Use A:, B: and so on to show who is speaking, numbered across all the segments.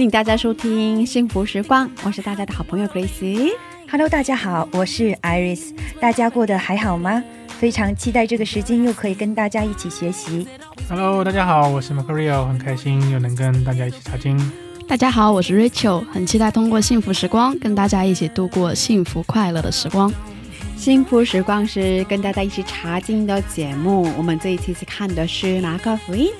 A: 欢迎大家收听《幸福时光》，我是大家的好朋友 Grace。
B: Hello，大家好，我是 Iris，大家过得还好吗？非常期待这个时间又可以跟大家一起学习。
C: Hello，大家好，我是 Macario，很开心又能跟大家一起查经。
D: 大家好，我是 Rachel，很期待通过幸福时光跟大家一起度过幸福快乐的时光。
A: 幸福时光是跟大家一起查经的节目，我们这一期是看的是马可福音。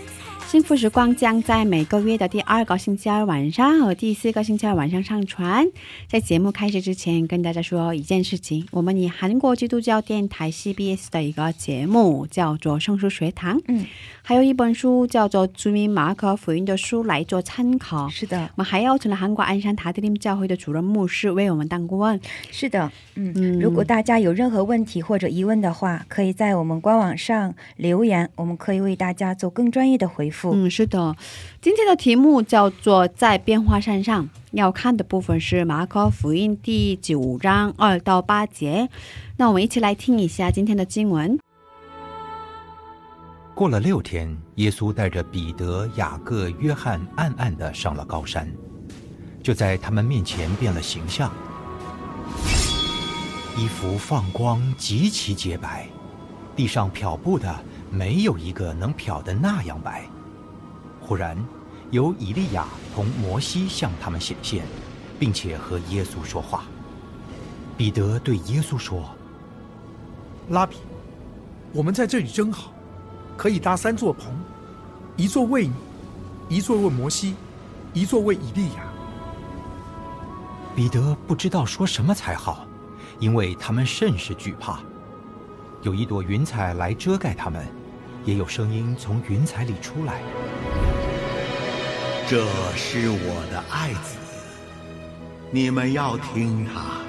A: 幸福时光将在每个月的第二个星期二晚上和第四个星期二晚上上传。在节目开始之前，跟大家说一件事情：我们以韩国基督教电台 CBS 的一个节目叫做《圣书学堂》，
B: 嗯，
A: 还有一本书叫做《주민马可福音》的书来做参考。
B: 是的，
A: 我们还邀请了韩国鞍山塔德林教会的主任牧师为我们当顾问。
B: 是的，嗯，
A: 嗯
B: 如果大家有任何问题或者疑问的话，可以在我们官网上留言，我们可以为大家做更专业的回复。
A: 嗯，是的，今天的题目叫做“在变化山上”，要看的部分是马可福音第九章二到八节。那我们一起来听一下今天的经文。
E: 过了六天，耶稣带着彼得、雅各、约翰暗暗的上了高山，就在他们面前变了形象，衣服放光，极其洁白，地上漂布的没有一个能漂得那样白。忽然，有以利亚同摩西向他们显现，并且和耶稣说话。彼得对耶稣说
F: 拉比，我们在这里真好，可以搭三座棚，一座为你，一座为摩西，一座为以利亚。：“
E: 彼得不知道说什么才好，因为他们甚是惧怕。有一朵云彩来遮盖他们，也有声音从云彩里出来。
G: 这是我的爱子，你们要听他。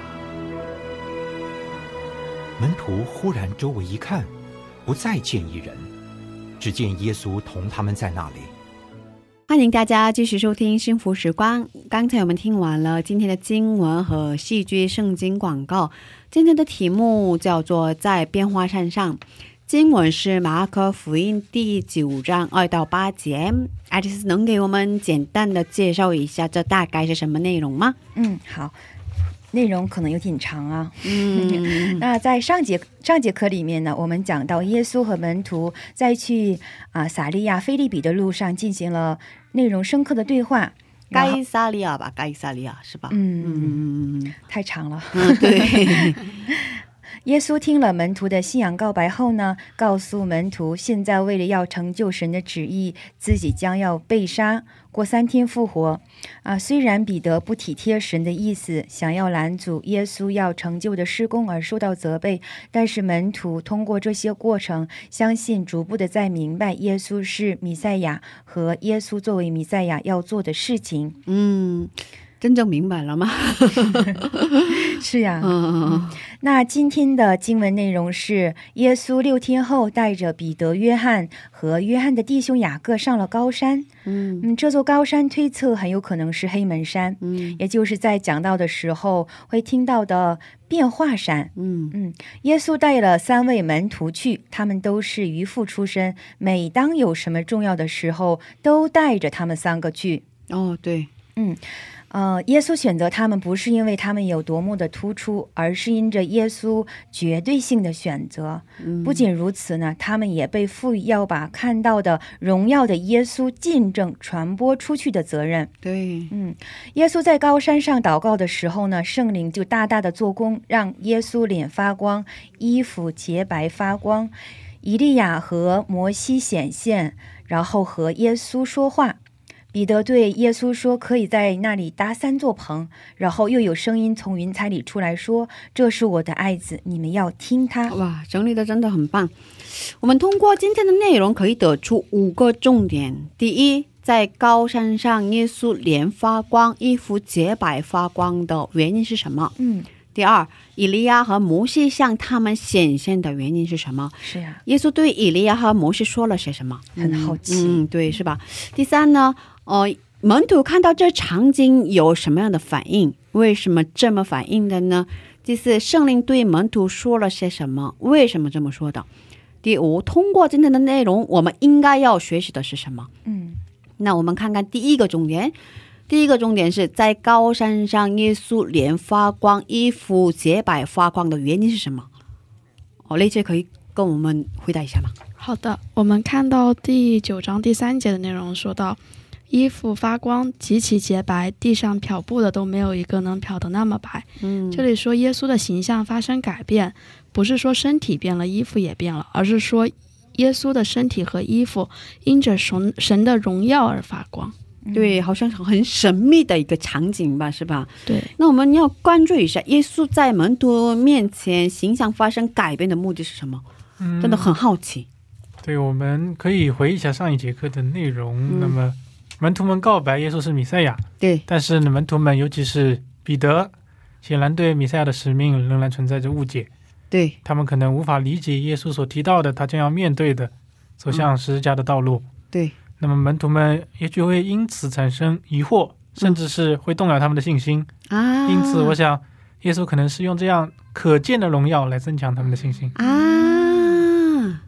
E: 门徒忽然周围一看，不再见一人，只见耶稣同他们在那里。
A: 欢迎大家继续收听《幸福时光》。刚才我们听完了今天的经文和戏剧圣经广告。今天的题目叫做“在变化山上”。经文是马可福音第九章二到八节。爱丽丝能给我们简单的介绍一下这大概是什么内容吗？
B: 嗯，好，内容可能有点长啊。
A: 嗯
B: 那在上节上节课里面呢，我们讲到耶稣和门徒在去啊撒利亚菲利比的路上进行了内容深刻的对话。
A: 该萨利亚吧，该萨利亚是吧？
B: 嗯，
A: 嗯
B: 太长了。
A: 嗯，对，
B: 耶稣听了门徒的信仰告白后呢，告诉门徒，现在为了要成就神的旨意，自己将要被杀，过三天复活。啊，虽然彼得不体贴神的意思，想要拦阻耶稣要成就的施工而受到责备，但是门徒通过这些过程，相信逐步的在明白耶稣是弥赛亚和耶稣作为弥赛亚要做的事情。
A: 嗯，真正明白了吗？
B: 是呀、
A: 嗯嗯
B: 那今天的经文内容是：耶稣六天后带着彼得、约翰和约翰的弟兄雅各上了高山。
A: 嗯
B: 嗯，这座高山推测很有可能是黑门山，
A: 嗯
B: 也就是在讲到的时候会听到的变化山。
A: 嗯
B: 嗯，耶稣带了三位门徒去，他们都是渔夫出身。每当有什么重要的时候，都带着他们三个去。
A: 哦，对，
B: 呃，耶稣选择他们不是因为他们有多么的突出，而是因着耶稣绝对性的选择。不仅如此呢，他们也被赋予要把看到的荣耀的耶稣见证传播出去的责任。
A: 对，
B: 嗯，耶稣在高山上祷告的时候呢，圣灵就大大的做工，让耶稣脸发光，衣服洁白发光。以利亚和摩西显现，然后和耶稣说话。彼得对耶稣说：“可以在那里搭三座棚。”然后又有声音从云彩里出来说：“这是我的爱子，你们要听他。
A: 哇，整理的真的很棒。我们通过今天的内容可以得出五个重点：第一，在高山上，耶稣脸发光，衣服洁白发光的原因是什么？”
B: 嗯，
A: 第二，以利亚和摩西向他们显现的原因是什么？
B: 是呀、
A: 耶稣对以利亚和摩西说了些什么？
B: 很好奇
A: 嗯，对，是吧？第三呢，呃，门徒看到这场景有什么样的反应？为什么这么反应的呢？第四，圣灵对门徒说了些什么？为什么这么说的？第五，通过今天的内容，我们应该要学习的是什么？
B: 嗯，
A: 那我们看看第一个重点。第一个重点是在高山上，耶稣脸发光，衣服洁白发光的原因是什么？哦，雷姐可以跟我们回答一下吗？
D: 好的，我们看到第九章第三节的内容说到，衣服发光，极其洁白，地上漂布的都没有一个能漂得那么白。
A: 嗯
D: 这里说耶稣的形象发生改变，不是说身体变了，衣服也变了，而是说耶稣的身体和衣服因着神神的荣耀而发光。
A: 对，好像很神秘的一个场景吧，是吧？
D: 对，
A: 那我们要关注一下，耶稣在门徒面前形象发生改变的目的是什么？
C: 嗯
A: 真的很好奇。
C: 对，我们可以回忆一下上一节课的内容。
A: 嗯
C: 那么，门徒们告白耶稣是弥赛亚，
A: 对，
C: 但是呢，门徒们，尤其是彼得，显然对弥赛亚的使命仍然存在着误解。
A: 对，
C: 他们可能无法理解耶稣所提到的他将要面对的走向十字架的道路。
A: 对，
C: 那么门徒们也许会因此产生疑惑，甚至是会动摇他们的信心。
A: 啊，
C: 因此，我想耶稣可能是用这样可见的荣耀来增强他们的信心。
A: 啊，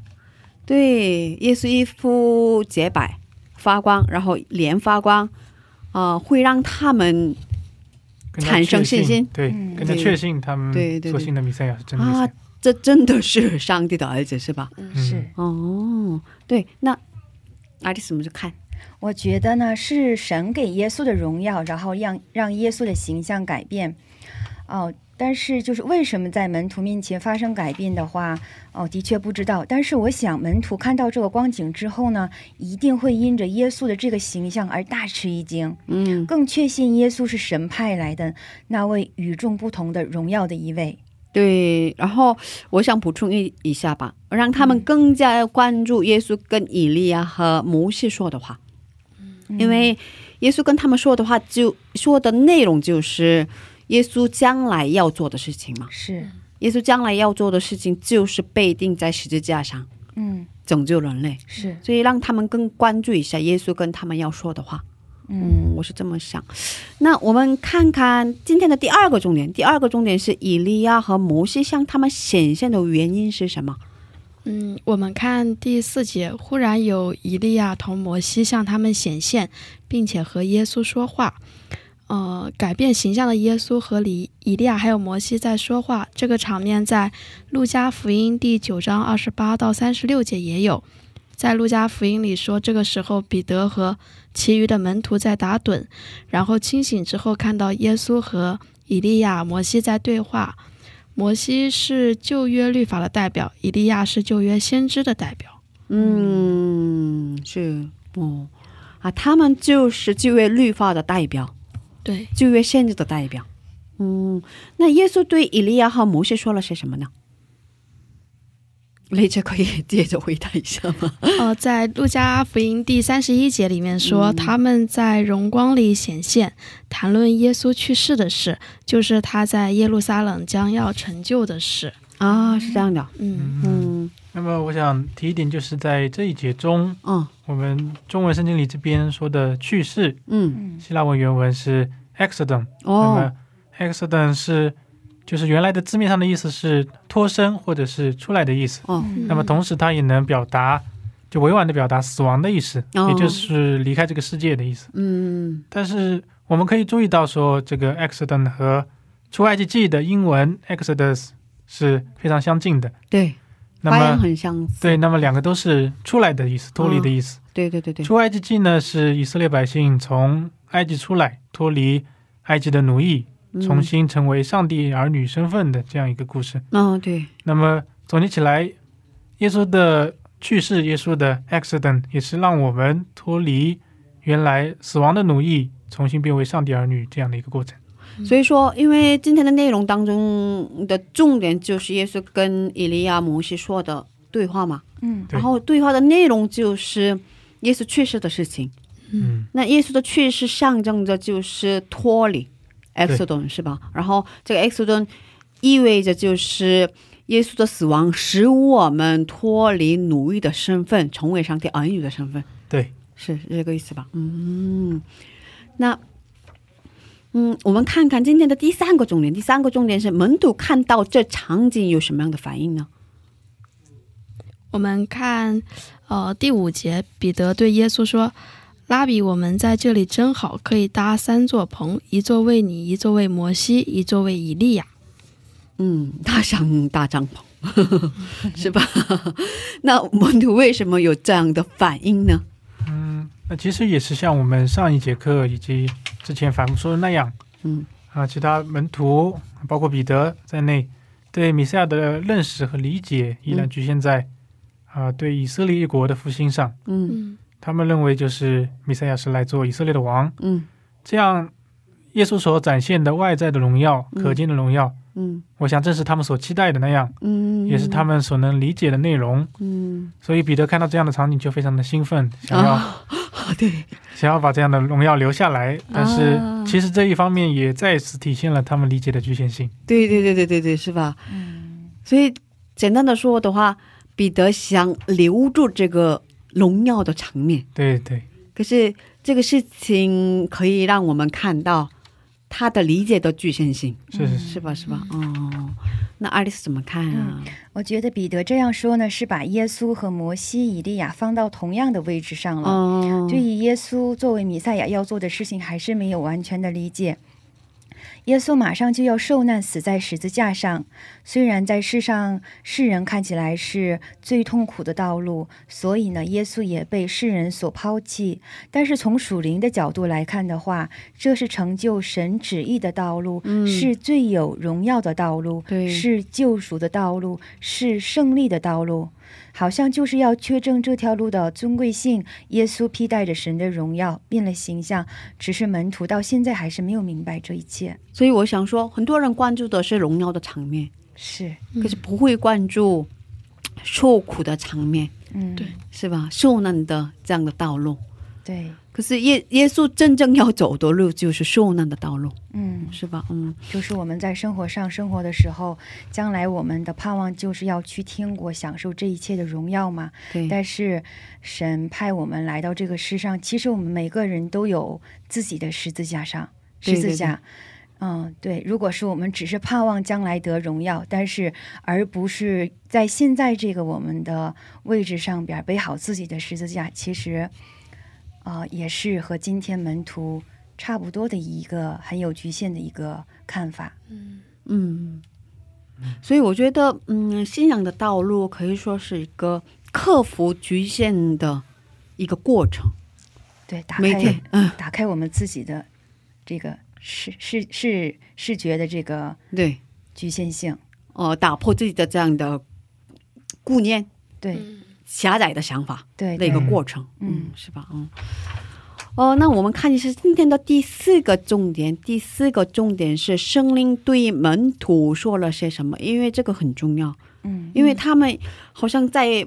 A: 对，耶稣衣服洁白发光，然后连发光，啊、会让他们产生信心
C: 对，
B: 嗯
C: 更加确信他们
A: 对对对
C: 所信的弥赛亚是真的
A: 啊。，这真的是上帝的儿子是吧？
C: 嗯
B: 是。
A: 哦，对，那爱丽丝怎么去看？
B: 我觉得呢，是神给耶稣的荣耀，然后让让耶稣的形象改变。哦，但是就是为什么在门徒面前发生改变的话，哦，的确不知道。但是我想，门徒看到这个光景之后呢，一定会因着耶稣的这个形象而大吃一惊，
A: 嗯，
B: 更确信耶稣是神派来的那位与众不同的荣耀的一位。
A: 对，然后我想补充一一下吧，让他们更加要关注耶稣跟以利亚和摩西说的话，因为耶稣跟他们说的话就说的内容就是耶稣将来要做的事情嘛。
B: 是，
A: 耶稣将来要做的事情就是被钉在十字架上
B: 嗯，
A: 拯救人类，
B: 是，
A: 所以让他们更关注一下耶稣跟他们要说的话。
B: 嗯
A: 嗯，我是这么想。那我们看看今天的第二个重点。第二个重点是以利亚和摩西向他们显现的原因是什么？
D: 嗯，我们看第四节，忽然有以利亚同摩西向他们显现，并且和耶稣说话。呃，改变形象的耶稣和以以利亚还有摩西在说话，这个场面在路加福音第九章二十八到三十六节也有。在路加福音里说，这个时候彼得和其余的门徒在打盹，然后清醒之后看到耶稣和以利亚、摩西在对话。摩西是旧约律法的代表，以利亚是旧约先知的代表。
A: 嗯，是哦啊，他们就是旧约律法的代表，
D: 对，
A: 旧约先知的代表。嗯，那耶稣对以利亚和摩西说了些什么呢？雷姐可以接着回答一下吗？
D: 呃，在路加福音第三十一节里面说，
A: 嗯
D: 他们在荣光里显现，谈论耶稣去世的事，就是他在耶路撒冷将要成就的事。
A: 啊，是这样的。
D: 嗯
C: 嗯，
A: 嗯。
C: 那么我想提一点，就是在这一节中，
A: 嗯。
C: 我们中文圣经里这边说的去世，
A: 嗯。
B: 嗯
C: 希腊文原文是 accident，、那
A: 哦
C: 么 accident 是就是原来的字面上的意思是脱身或者是出来的意思，
A: 哦。
B: 嗯
C: 那么同时它也能表达就委婉的表达死亡的意思，
A: 哦。
C: 也就是离开这个世界的意思。
A: 嗯。
C: 但是我们可以注意到说，这个 Exodus 和出埃及记的英文 Exodus 是非常相近的。
A: 对，
C: 那
A: 发音
C: 么
A: 很相似。
C: 对，那么两个都是出来的意思，脱离的意思。
A: 对对对对，
C: 出埃及记呢是以色列百姓从埃及出来，脱离埃及的奴役，
A: 嗯
C: 重新成为上帝儿女身份的这样一个故事。
A: 嗯对，
C: 那么总结起来，耶稣的去世，耶稣的 accident 也是让我们脱离原来死亡的奴役，重新变为上帝儿女这样的一个过程。
A: 所以说，因为今天的内容当中的重点就是耶稣跟以利亚、摩西说的对话嘛，
B: 嗯。
A: 然后对话的内容就是耶稣去世的事情。
C: 嗯，
A: 那耶稣的去世象征着就是脱离 exodon 是吧？然后这个 exodon 意味着就是耶稣的死亡使我们脱离奴役的身份，成为上帝儿女的身份，
C: 对，
A: 是是这个意思吧？嗯，那嗯，我们看看今天的第三个重点。第三个重点是门徒看到这场景有什么样的反应呢？
D: 我们看，呃，第五节，彼得对耶稣说：“拉比，我们在这里真好，可以搭三座棚，一座为你，一座为摩西，一座为以利亚。
A: 嗯，搭上搭帐篷，是吧？那门徒为什么有这样的反应呢？
C: 嗯，那其实也是像我们上一节课以及之前反复说的那样，
A: 嗯
C: 啊，其他门徒包括彼得在内，对弥赛亚的认识和理解依然局限在啊对以色列一国的复兴上。
A: 嗯
D: 嗯
C: 他们认为就是弥赛亚是来做以色列的王，
A: 嗯
C: 这样耶稣所展现的外在的荣耀、
A: 嗯
C: 可见的荣耀，
A: 嗯
C: 我想正是他们所期待的那样，
A: 嗯，
C: 也是他们所能理解的内容。
A: 嗯
C: 所以彼得看到这样的场景就非常的兴奋，想要、
A: 啊，对，
C: 想要把这样的荣耀留下来。但是
A: 啊
C: 其实这一方面也再次体现了他们理解的局限性。
A: 对对对对对对，是吧？
B: 嗯
A: 所以简单的说的话，彼得想留住这个荣耀的场面，
C: 对对，
A: 可是这个事情可以让我们看到他的理解的局限性，
C: 是是是，
A: 是吧？是吧？哦，那爱丽丝怎么看啊？
B: 我觉得彼得这样说呢，是把耶稣和摩西、以利亚放到同样的位置上了。
A: 哦，
B: 对于耶稣作为弥赛亚要做的事情，还是没有完全的理解。耶稣马上就要受难，死在十字架上。虽然在世上世人看起来是最痛苦的道路，所以呢，耶稣也被世人所抛弃。但是从属灵的角度来看的话，这是成就神旨意的道路，
A: 嗯
B: 是最有荣耀的道路，是救赎的道路，是胜利的道路。好像就是要确证这条路的尊贵性。耶稣披戴着神的荣耀，变了形象，只是门徒到现在还是没有明白这一切。
A: 所以我想说，很多人关注的是荣耀的场面，
B: 是，
A: 可是不会关注受苦的场面，
B: 嗯，
D: 对
A: 是吧？受难的这样的道路。
B: 对，
A: 可是耶耶稣真正要走的路就是受难的道路，
B: 嗯，
A: 是吧？嗯
B: 就是我们在生活上生活的时候，将来我们的盼望就是要去天国享受这一切的荣耀嘛。
A: 对，
B: 但是神派我们来到这个世上，其实我们每个人都有自己的十字架上，十字架。嗯，对。如果是我们只是盼望将来得荣耀，但是而不是在现在这个我们的位置上边背好自己的十字架，其实，啊、也是和今天门徒差不多的一个很有局限的一个看法。
A: 嗯嗯，所以我觉得，嗯，信仰的道路可以说是一个克服局限的一个过程。
B: 对，打
A: 每天
B: 开，
A: 嗯，
B: 打开我们自己的这个视视视视觉的这个
A: 对，
B: 局限性。
A: 呃，打破自己的这样的顾念、
B: 对
A: 狭窄的想法
B: 对
A: 的一个过程。
B: 嗯
A: 嗯，是吧？嗯。哦，那我们看一下今天的第四个重点。第四个重点是圣灵对门徒说了些什么，因为这个很重要，
B: 嗯，
A: 因为他们好像在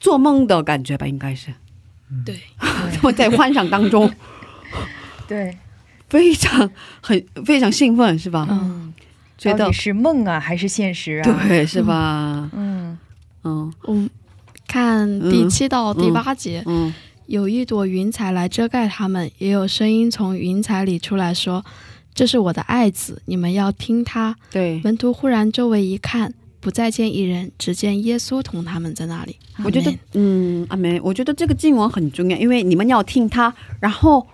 A: 做梦的感觉吧，应该是
D: 对，
A: 他们在幻想当中
B: 对，
A: 非常很非常兴奋，是吧？
B: 嗯，
A: 觉得
B: 到底是梦啊还是现实啊？
A: 对，是吧？
B: 嗯
A: 嗯
D: 我们看第七到第八节，
A: 嗯。
D: 有一朵云彩来遮盖他们，也有声音从云彩里出来说：“这是我的爱子，你们要听他。”
A: 对，
D: 门徒忽然周围一看，不再见一人，只见耶稣同他们在那里。
A: 我觉得，嗯，阿梅，我觉得这个经文很重要，因为你们要听他，然后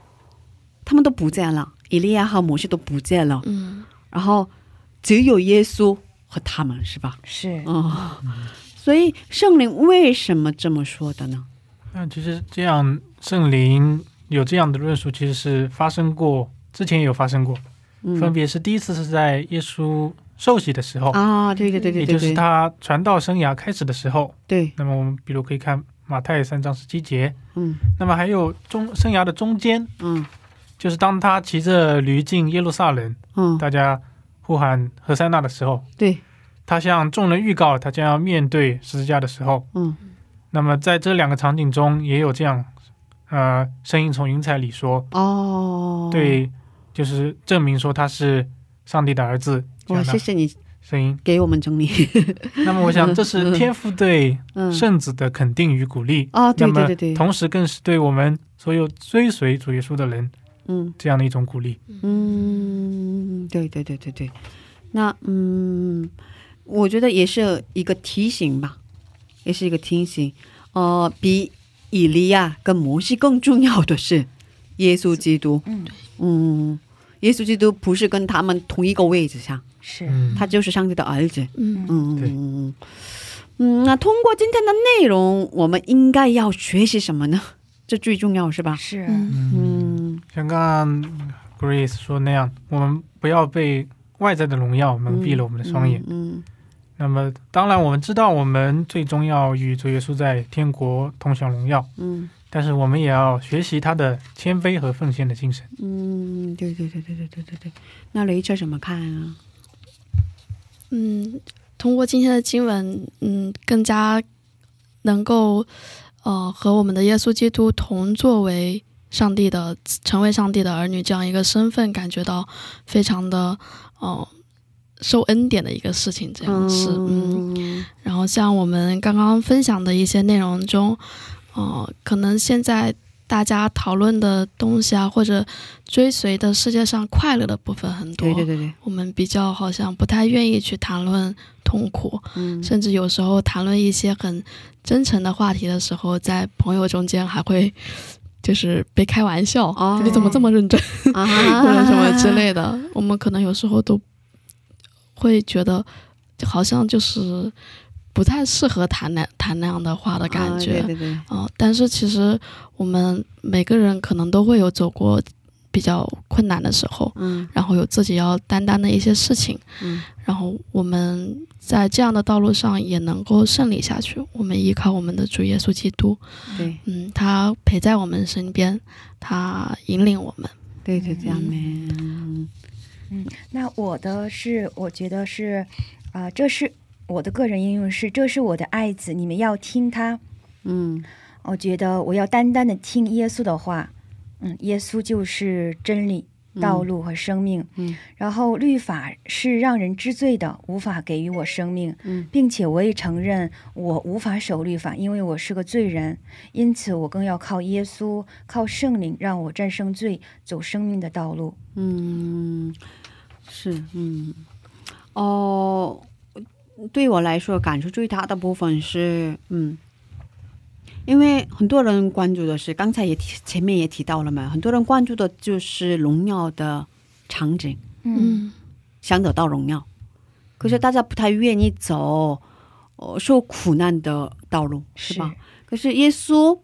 A: 他们都不见了，以利亚和摩西都不见了，
D: 嗯。
A: 然后只有耶稣和他们，是吧？
B: 是，
A: 哦，所以圣灵为什么这么说的呢？
C: 那其实这样圣灵有这样的论述，其实是发生过，之前也有发生过，
A: 嗯。
C: 分别是第一次是在耶稣受洗的时候，
A: 啊，对对对对
C: 也就是他传道生涯开始的时候。
A: 对，
C: 那么我们比如可以看马太三章十七节，
A: 嗯。
C: 那么还有中生涯的中间，
A: 嗯。
C: 就是当他骑着驴进耶路撒冷，
A: 嗯，
C: 大家呼喊何塞纳的时候，
A: 对，
C: 他向众人预告他将要面对十字架的时候，
A: 嗯
C: 那么在这两个场景中也有这样，呃，声音从云彩里说，
A: 哦，，
C: 对，就是证明说他是上帝的儿子。这
A: 哇，谢谢你
C: 声音。
A: 给我们整理，
C: 那么我想这是天父对
A: 嗯，
C: 圣子的肯定与鼓励。
A: 啊，对对对对，
C: 同时更是对我们所有追随主耶稣的人
A: 嗯
C: 这样的一种鼓励。
A: 嗯，对对对对对，那嗯，我觉得也是一个提醒吧，也是一个提醒。呃，比以利亚跟摩西更重要的是耶稣基督。
B: 嗯，
A: 嗯，耶稣基督不是跟他们同一个位置上，
B: 是，
C: 嗯，
A: 他就是上帝的儿子。
D: 嗯
A: 嗯，
C: 对
A: 嗯嗯，那通过今天的内容，我们应该要学习什么呢？这最重要是吧？
B: 是，
D: 嗯
C: 像刚刚 Grace 说那样，我们不要被外在的荣耀蒙蔽了我们的双眼。
A: 嗯
C: 那么，当然我们知道我们最终要与主耶稣在天国同享荣耀，
A: 嗯
C: 但是我们也要学习他的谦卑和奉献的精神。
A: 嗯，对对对对对对对对。那雷彻怎么看啊？
D: 嗯，通过今天的经文，嗯，更加能够呃和我们的耶稣基督同作为上帝的成为上帝的儿女这样一个身份，感觉到非常的呃受恩典的一个事情，这样是嗯。
A: 嗯
D: 然后像我们刚刚分享的一些内容中，呃，可能现在大家讨论的东西啊，或者追随的世界上快乐的部分很多，
A: 对对对对，
D: 我们比较好像不太愿意去谈论痛苦，
A: 嗯。
D: 甚至有时候谈论一些很真诚的话题的时候，在朋友中间还会就是别开玩笑，
A: 哦。
D: 你怎么这么认真，
A: 啊
D: 或者什么之类的，我们可能有时候都会觉得好像就是不太适合谈那谈那样的话的感觉，
A: 啊对对对，
D: 哦，但是其实我们每个人可能都会有走过比较困难的时候，
A: 嗯。
D: 然后有自己要担当的一些事情，
A: 嗯。
D: 然后我们在这样的道路上也能够胜利下去。我们依靠我们的主耶稣基督，
A: 对
D: 嗯，他陪在我们身边，他引领我们。
A: 对对这样呢，
B: 嗯，那我的是，我觉得是，啊、这是我的个人应用是，这是我的爱子，你们要听他。
A: 嗯
B: 我觉得我要单单的听耶稣的话，嗯，耶稣就是真理、道路和生命。
A: 嗯
B: 然后律法是让人知罪的，无法给予我生命，
A: 嗯
B: 并且我也承认我无法守律法，因为我是个罪人。因此，我更要靠耶稣、靠圣灵，让我战胜罪，走生命的道路。
A: 嗯，是嗯哦，对我来说感触最大的部分是嗯。因为很多人关注的是，刚才也提前面也提到了嘛，很多人关注的就是荣耀的场景，
D: 嗯
A: 想得到荣耀，可是大家不太愿意走，呃，受苦难的道路，是吧？可是耶稣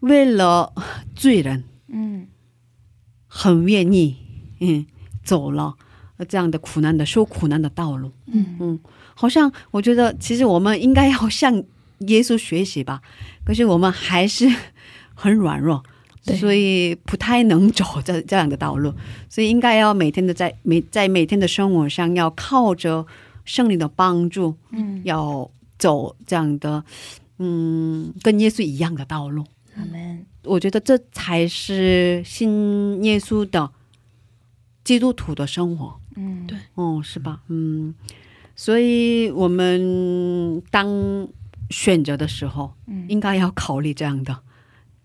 A: 为了罪人，
B: 嗯
A: 很愿意，嗯，走了这样的苦难的受苦难的道路。
B: 嗯
A: 嗯，好像我觉得其实我们应该要向耶稣学习吧，可是我们还是 很软弱。所以不太能走这这样的道路，所以应该要每天的在每在每天的生活上要靠着圣灵的帮助，
B: 嗯，
A: 要走这样的嗯跟耶稣一样的道路。
B: 阿门。
A: 我觉得这才是信耶稣的基督徒的生活。
B: 嗯，
D: 对
A: 哦，是吧？嗯，所以我们当选择的时候，
B: 嗯
A: 应该要考虑这样的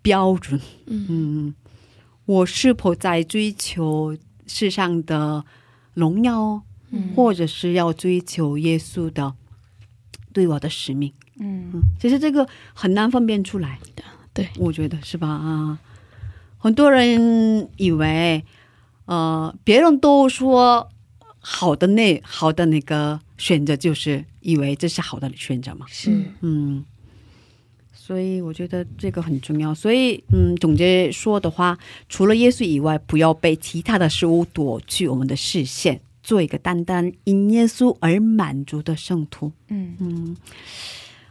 A: 标准。
D: 嗯
A: 嗯，我是否在追求世上的荣耀，
B: 嗯
A: 或者是要追求耶稣的对我的使命？
B: 嗯
A: 嗯，其实这个很难分辨出来。
D: 对，
A: 我觉得是吧？啊，很多人以为，呃，别人都说好的那好的那个选择，就是以为这是好的选择嘛。
B: 是，
A: 嗯，所以我觉得这个很重要。所以，嗯，总结说的话，除了耶稣以外，不要被其他的事物夺去我们的视线，做一个单单因耶稣而满足的圣徒。
B: 嗯
A: 嗯，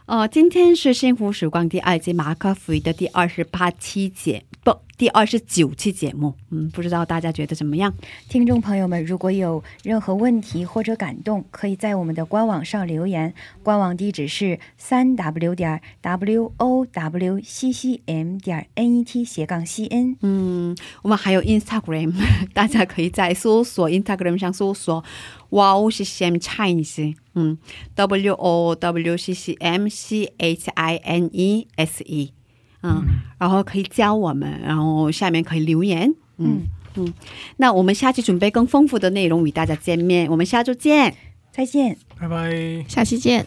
A: 呃，今天是幸福时光第二季马可福音的第二十八期节，不，第二十九期节目。嗯，不知道大家觉得怎么样？
B: 听众朋友们，如果有任何问题或者感动，可以在我们的官网上留言，官网地址是三 w 点 w o w c c m 点 n e t 斜杠 c n。
A: 嗯，我们还有 Instagram，大家可以在搜索 Instagram 上搜索 Wow C C M Chinese，嗯，W O W C C M C H I N E S E，嗯，然后可以教我们，然后下面可以留言，嗯嗯，那我们下期准备更丰富的内容与大家见面，我们下周见。
B: 再见。
C: 拜拜。
D: 下期见。